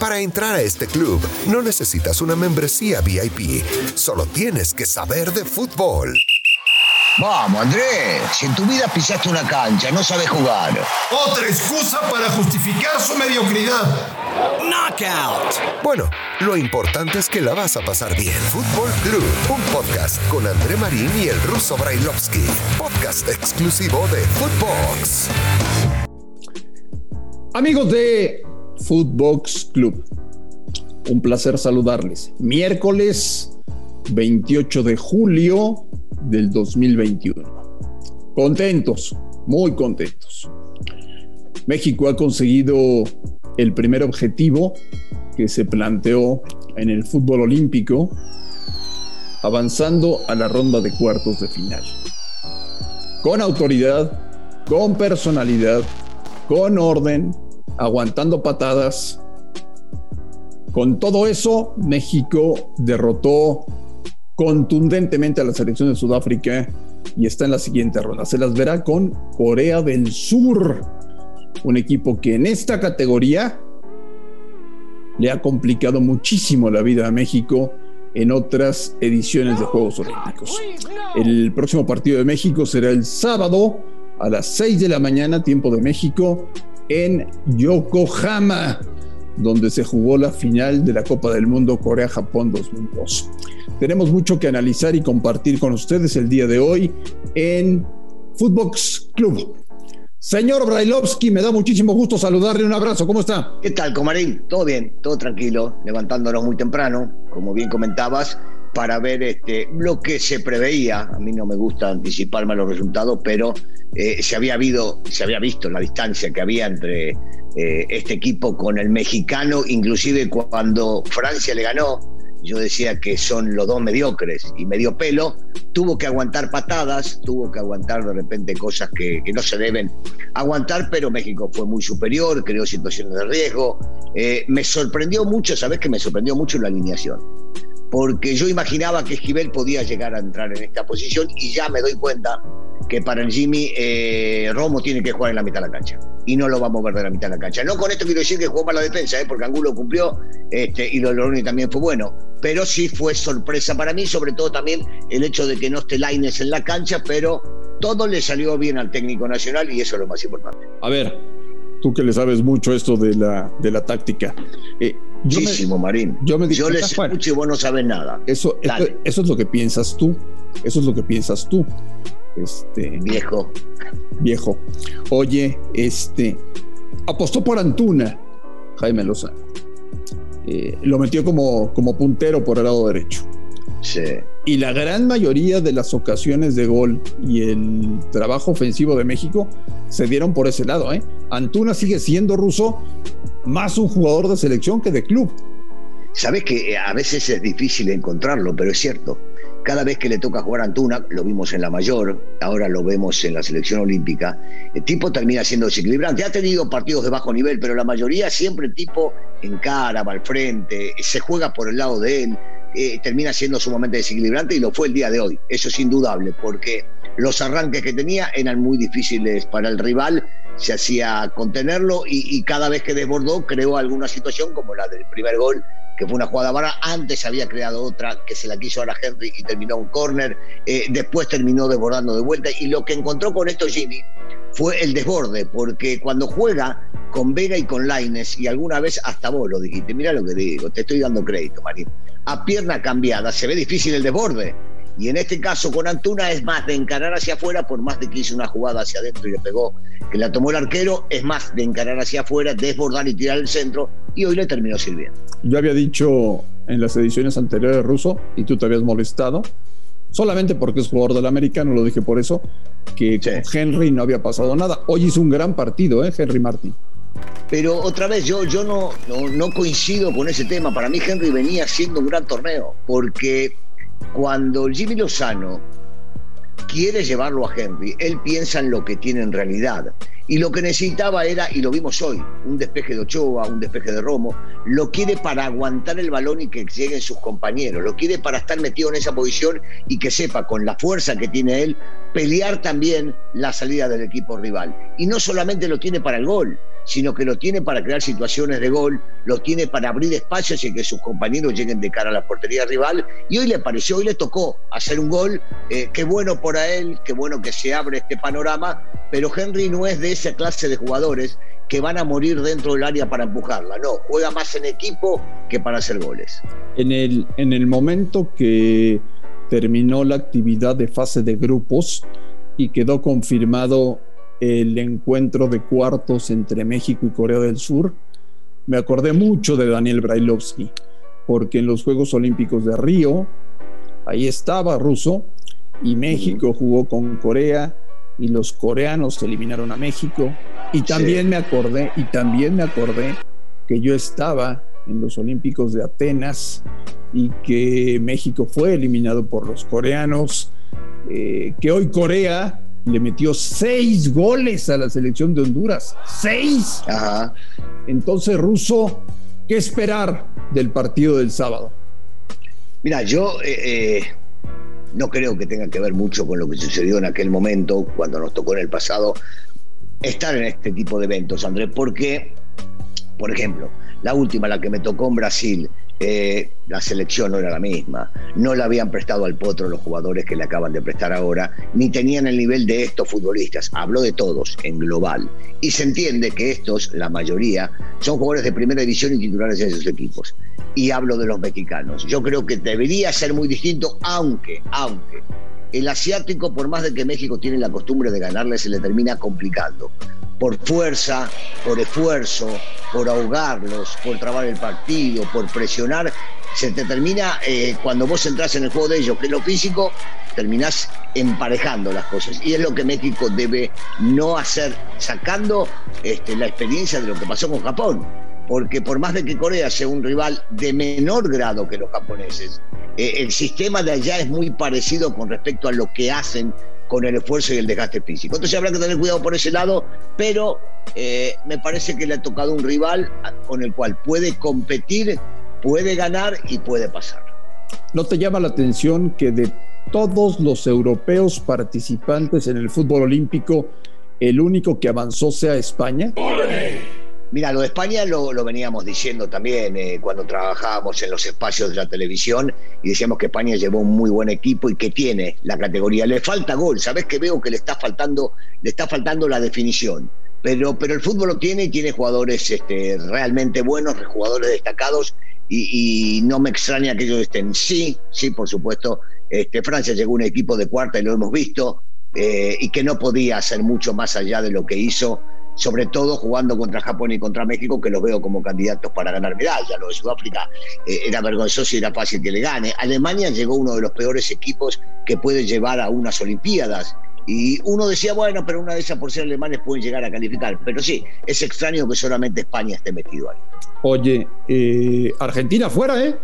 Para entrar a este club no necesitas una membresía VIP, solo tienes que saber de fútbol. Vamos, Andrés, si en tu vida pisaste una cancha, no sabes jugar. Otra excusa para justificar su mediocridad. Knockout. Bueno, lo importante es que la vas a pasar bien. Fútbol Club, un podcast con André Marín y el ruso Brailovsky. Podcast exclusivo de Footbox. Amigos de Footbox Club, un placer saludarles. Miércoles 28 de julio del 2021. Contentos, muy contentos. México ha conseguido el primer objetivo que se planteó en el fútbol olímpico, avanzando a la ronda de cuartos de final. Con autoridad, con personalidad, con orden, aguantando patadas. Con todo eso, México derrotó contundentemente a la selección de Sudáfrica y está en la siguiente ronda. Se las verá con Corea del Sur, un equipo que en esta categoría le ha complicado muchísimo la vida a México en otras ediciones de Juegos Olímpicos. El próximo partido de México será el sábado a las 6 de la mañana, tiempo de México, en Yokohama donde se jugó la final de la Copa del Mundo Corea-Japón 2002. Tenemos mucho que analizar y compartir con ustedes el día de hoy en Footbox Club. Señor Brailovsky, me da muchísimo gusto saludarle. Un abrazo, ¿cómo está? ¿Qué tal, Comarín? Todo bien, todo tranquilo, levantándonos muy temprano, como bien comentabas, para ver este, lo que se preveía. A mí no me gusta anticiparme los resultados, pero eh, se, había habido, se había visto la distancia que había entre eh, este equipo con el mexicano, inclusive cuando Francia le ganó, yo decía que son los dos mediocres y medio pelo, tuvo que aguantar patadas, tuvo que aguantar de repente cosas que, no se deben aguantar, pero México fue muy superior, creó situaciones de riesgo. Eh, me sorprendió mucho, ¿sabes que me sorprendió mucho la alineación? Porque yo imaginaba que Esquivel podía llegar a entrar en esta posición y ya me doy cuenta que para el Jimmy eh, Romo tiene que jugar en la mitad de la cancha y no lo va a mover de la mitad de la cancha. No con esto quiero decir que jugó para la defensa, ¿eh? porque Angulo cumplió este, y lo Loroni también fue bueno, pero sí fue sorpresa para mí, sobre todo también el hecho de que no esté Laines en la cancha, pero todo le salió bien al técnico nacional y eso es lo más importante. A ver, tú que le sabes mucho esto de la, de la táctica. Eh, Muchísimo, Marín. Yo, me yo les escucho y vos no sabes nada. Eso, eso es lo que piensas tú. Eso es lo que piensas tú. Este, viejo. Viejo. Oye, este, apostó por Antuna, Jaime Lozano. Eh, lo metió como, como puntero por el lado derecho. Sí. Y la gran mayoría de las ocasiones de gol y el trabajo ofensivo de México se dieron por ese lado. ¿eh? Antuna sigue siendo ruso más un jugador de selección que de club. Sabes que a veces es difícil encontrarlo, pero es cierto. Cada vez que le toca jugar a Antuna, lo vimos en la mayor, ahora lo vemos en la selección olímpica, el tipo termina siendo desequilibrante. Ha tenido partidos de bajo nivel, pero la mayoría siempre el tipo encara, va al frente, se juega por el lado de él, eh, termina siendo sumamente desequilibrante y lo fue el día de hoy. Eso es indudable, porque los arranques que tenía eran muy difíciles para el rival, se hacía contenerlo y, y cada vez que desbordó creó alguna situación como la del primer gol que fue una jugada vara. Antes había creado otra que se la quiso ahora Henry y terminó un córner. Eh, después terminó desbordando de vuelta. Y lo que encontró con esto Jimmy fue el desborde, porque cuando juega con Vega y con Laines, y alguna vez hasta vos lo dijiste, mira lo que digo, te estoy dando crédito, Marín. A pierna cambiada se ve difícil el desborde. Y en este caso con Antuna es más de encarar hacia afuera, por más de que hizo una jugada hacia adentro y le pegó, que la tomó el arquero, es más de encarar hacia afuera, desbordar y tirar el centro, y hoy le terminó sirviendo. Yo había dicho en las ediciones anteriores de Russo, y tú te habías molestado, solamente porque es jugador del americano, lo dije por eso, que con Henry no había pasado nada. Hoy hizo un gran partido, ¿eh? Henry Martin. Pero otra vez, yo, yo no, no, no coincido con ese tema. Para mí Henry venía haciendo un gran torneo, porque cuando Jimmy Lozano quiere llevarlo a Henry, él piensa en lo que tiene en realidad. Y lo que necesitaba era, y lo vimos hoy, un despeje de Ochoa, un despeje de Romo, lo quiere para aguantar el balón y que lleguen sus compañeros, lo quiere para estar metido en esa posición y que sepa con la fuerza que tiene él pelear también la salida del equipo rival. Y no solamente lo tiene para el gol, sino que lo tiene para crear situaciones de gol, lo tiene para abrir espacios y que sus compañeros lleguen de cara a la portería rival. Y hoy le pareció, hoy le tocó hacer un gol. Eh, qué bueno por él, qué bueno que se abre este panorama, pero Henry no es de esa clase de jugadores que van a morir dentro del área para empujarla. No, juega más en equipo que para hacer goles. En el, en el momento que terminó la actividad de fase de grupos y quedó confirmado el encuentro de cuartos entre México y Corea del Sur, me acordé mucho de Daniel Brailovsky, porque en los Juegos Olímpicos de Río, ahí estaba Ruso, y México jugó con Corea, y los coreanos eliminaron a México, y también me acordé, y también me acordé que yo estaba en los Olímpicos de Atenas y que México fue eliminado por los coreanos, eh, que hoy Corea le metió seis goles a la selección de Honduras. ¡Seis! Entonces, Russo, ¿qué esperar del partido del sábado? Mira, yo eh, eh, no creo que tenga que ver mucho con lo que sucedió en aquel momento, cuando nos tocó en el pasado, estar en este tipo de eventos, Andrés, porque, por ejemplo, la última, la que me tocó en Brasil, eh, la selección no era la misma. No la habían prestado al potro los jugadores que le acaban de prestar ahora, ni tenían el nivel de estos futbolistas. Hablo de todos en global. Y se entiende que estos, la mayoría, son jugadores de primera división y titulares en sus equipos. Y hablo de los mexicanos. Yo creo que debería ser muy distinto, aunque, aunque el asiático, por más de que México tiene la costumbre de ganarle, se le termina complicando. Por fuerza, por esfuerzo, por ahogarlos, por trabar el partido, por presionar, se te termina, eh, cuando vos entras en el juego de ellos, que es lo físico, terminás emparejando las cosas. Y es lo que México debe no hacer, sacando este, la experiencia de lo que pasó con Japón porque por más de que Corea sea un rival de menor grado que los japoneses, eh, el sistema de allá es muy parecido con respecto a lo que hacen con el esfuerzo y el desgaste físico. Entonces habrá que tener cuidado por ese lado, pero eh, me parece que le ha tocado un rival con el cual puede competir, puede ganar y puede pasar. ¿No te llama la atención que de todos los europeos participantes en el fútbol olímpico, el único que avanzó sea España? Mira, lo de España lo, veníamos diciendo también eh, cuando trabajábamos en los espacios de la televisión y decíamos que España llevó un muy buen equipo y que tiene la categoría. Le falta gol, ¿sabes que veo que le está faltando, le está faltando la definición? Pero, pero el fútbol lo tiene y tiene jugadores este, realmente buenos, jugadores destacados y, no me extraña que ellos estén. Sí, sí, por supuesto. Este, Francia llegó un equipo de cuarta y lo hemos visto eh, y que no podía hacer mucho más allá de lo que hizo sobre todo jugando contra Japón y contra México, que los veo como candidatos para ganar medalla. Lo de Sudáfrica eh, era vergonzoso y era fácil que le gane. Alemania llegó uno de los peores equipos que puede llevar a unas Olimpiadas. Y uno decía, bueno, pero una de esas por ser alemanes pueden llegar a calificar. Pero sí, es extraño que solamente España esté metido ahí. Oye, eh, Argentina fuera, ¿eh?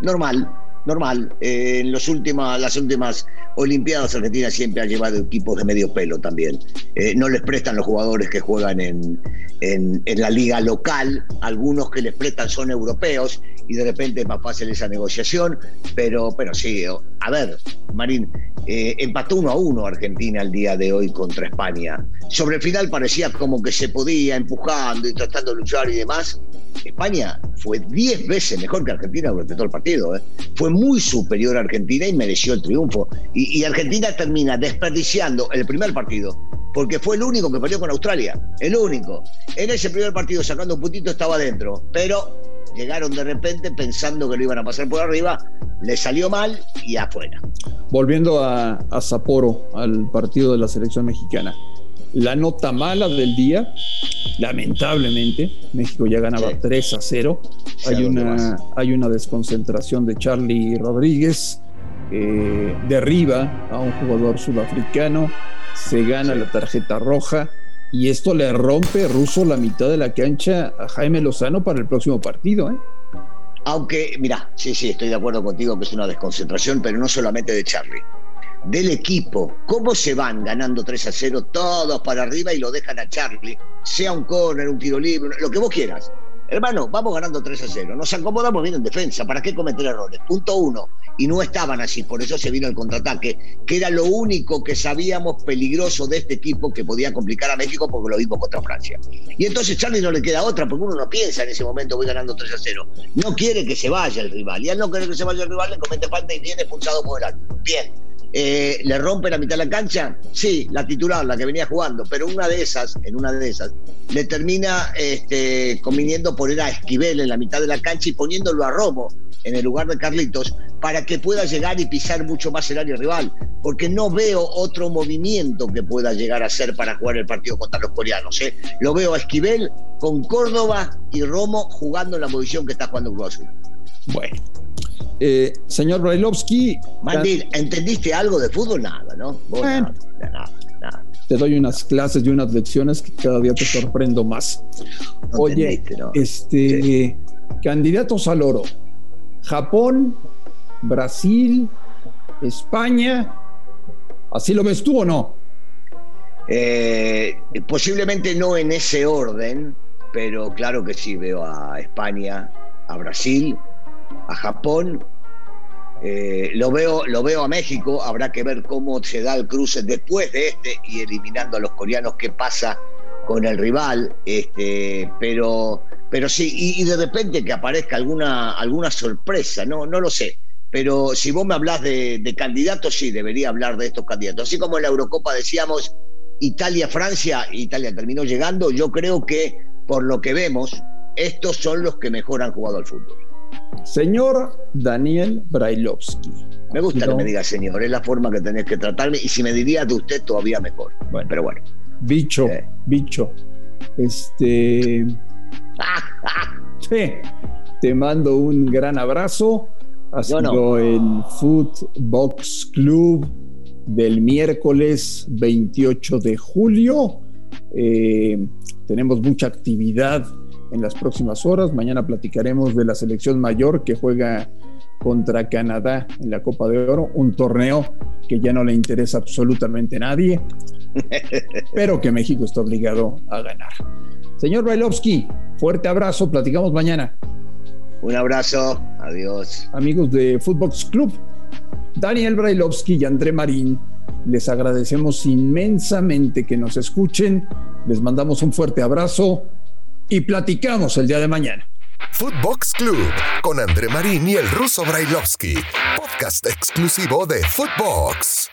Normal, normal. Eh, en los últimas, las últimas Olimpiadas Argentina siempre ha llevado equipos de medio pelo también. Eh, no les prestan los jugadores que juegan en, en, la liga local, algunos que les prestan son europeos y de repente es más fácil esa negociación, pero, pero sí, a ver, Marín, eh, empató uno a uno Argentina el día de hoy contra España. Sobre el final parecía como que se podía empujando y tratando de luchar y demás, España fue 10 veces mejor que Argentina durante todo el partido. ¿eh? Fue muy superior a Argentina y mereció el triunfo. Y, Argentina termina desperdiciando el primer partido porque fue el único que perdió con Australia. El único. En ese primer partido, sacando un puntito, estaba dentro. Pero llegaron de repente pensando que lo iban a pasar por arriba. Le salió mal y afuera. Volviendo a, a Sapporo, al partido de la selección mexicana. La nota mala del día, lamentablemente, México ya ganaba 3 a 0. Hay una, hay una desconcentración de Charlie Rodríguez, eh, derriba a un jugador sudafricano, se gana la tarjeta roja y esto le rompe ruso la mitad de la cancha a Jaime Lozano para el próximo partido. ¿eh? Aunque, mira, sí, sí, estoy de acuerdo contigo que es una desconcentración, pero no solamente de Charlie del equipo, cómo se van ganando 3 a 0 todos para arriba y lo dejan a Charlie, sea un córner, un tiro libre, lo que vos quieras. Hermano, vamos ganando 3 a 0. Nos acomodamos bien en defensa. ¿Para qué cometer errores? Punto uno. Y no estaban así, por eso se vino el contraataque, que era lo único que sabíamos peligroso de este equipo que podía complicar a México porque lo vimos contra Francia. Y entonces Charlie no le queda otra, porque uno no piensa en ese momento, voy ganando 3 a 0. No quiere que se vaya el rival. Y al no querer que se vaya el rival, le comete falta y viene expulsado por el árbitro. Bien eh, le rompe la mitad de la cancha, sí, la titular, la que venía jugando, pero una de esas, en una de esas, le termina este, conviniendo poner a Esquivel en la mitad de la cancha y poniéndolo a Romo en el lugar de Carlitos para que pueda llegar y pisar mucho más el área rival, porque no veo otro movimiento que pueda llegar a hacer para jugar el partido contra los coreanos. ¿eh? Lo veo a Esquivel con Córdoba y Romo jugando la posición que está jugando Cruz Bueno, eh, señor Brailovsky. Mandil, ¿entendiste algo de fútbol? Nada, ¿no? nada, nada, Te doy unas clases y unas lecciones que cada día te sorprendo más. Oye, este, candidatos al oro. Japón, Brasil, España. ¿Así lo ves tú o no? Eh, posiblemente no en ese orden, pero claro que sí veo a España, a Brasil, a Japón, eh, lo, veo, lo veo a México, habrá que ver cómo se da el cruce después de este y eliminando a los coreanos, qué pasa con el rival, este, pero, pero sí, y, de repente que aparezca alguna, alguna sorpresa, no, no lo sé. Pero si vos me hablas de, de candidatos, sí, debería hablar de estos candidatos. Así como en la Eurocopa decíamos Italia-Francia, Italia terminó llegando, yo creo que por lo que vemos, estos son los que mejor han jugado al fútbol. Señor Daniel Brailovsky. Me gusta que me diga señor, es la forma que tenés que tratarme y si me dirías de usted todavía mejor. Bueno, pero bueno. Bicho, bicho. Este. te mando un gran abrazo. Ha sido el Footbox Club del miércoles 28 de julio. Eh, tenemos mucha actividad en las próximas horas. Mañana platicaremos de la selección mayor que juega contra Canadá en la Copa de Oro, un torneo que ya no le interesa absolutamente a nadie, pero que México está obligado a ganar. Señor Bailovsky, fuerte abrazo, platicamos mañana. Un abrazo, adiós. Amigos de Footbox Club, Daniel Brailovsky y André Marín, les agradecemos inmensamente que nos escuchen, les mandamos un fuerte abrazo y platicamos el día de mañana. Footbox Club con André Marín y el ruso Brailovsky, podcast exclusivo de Footbox.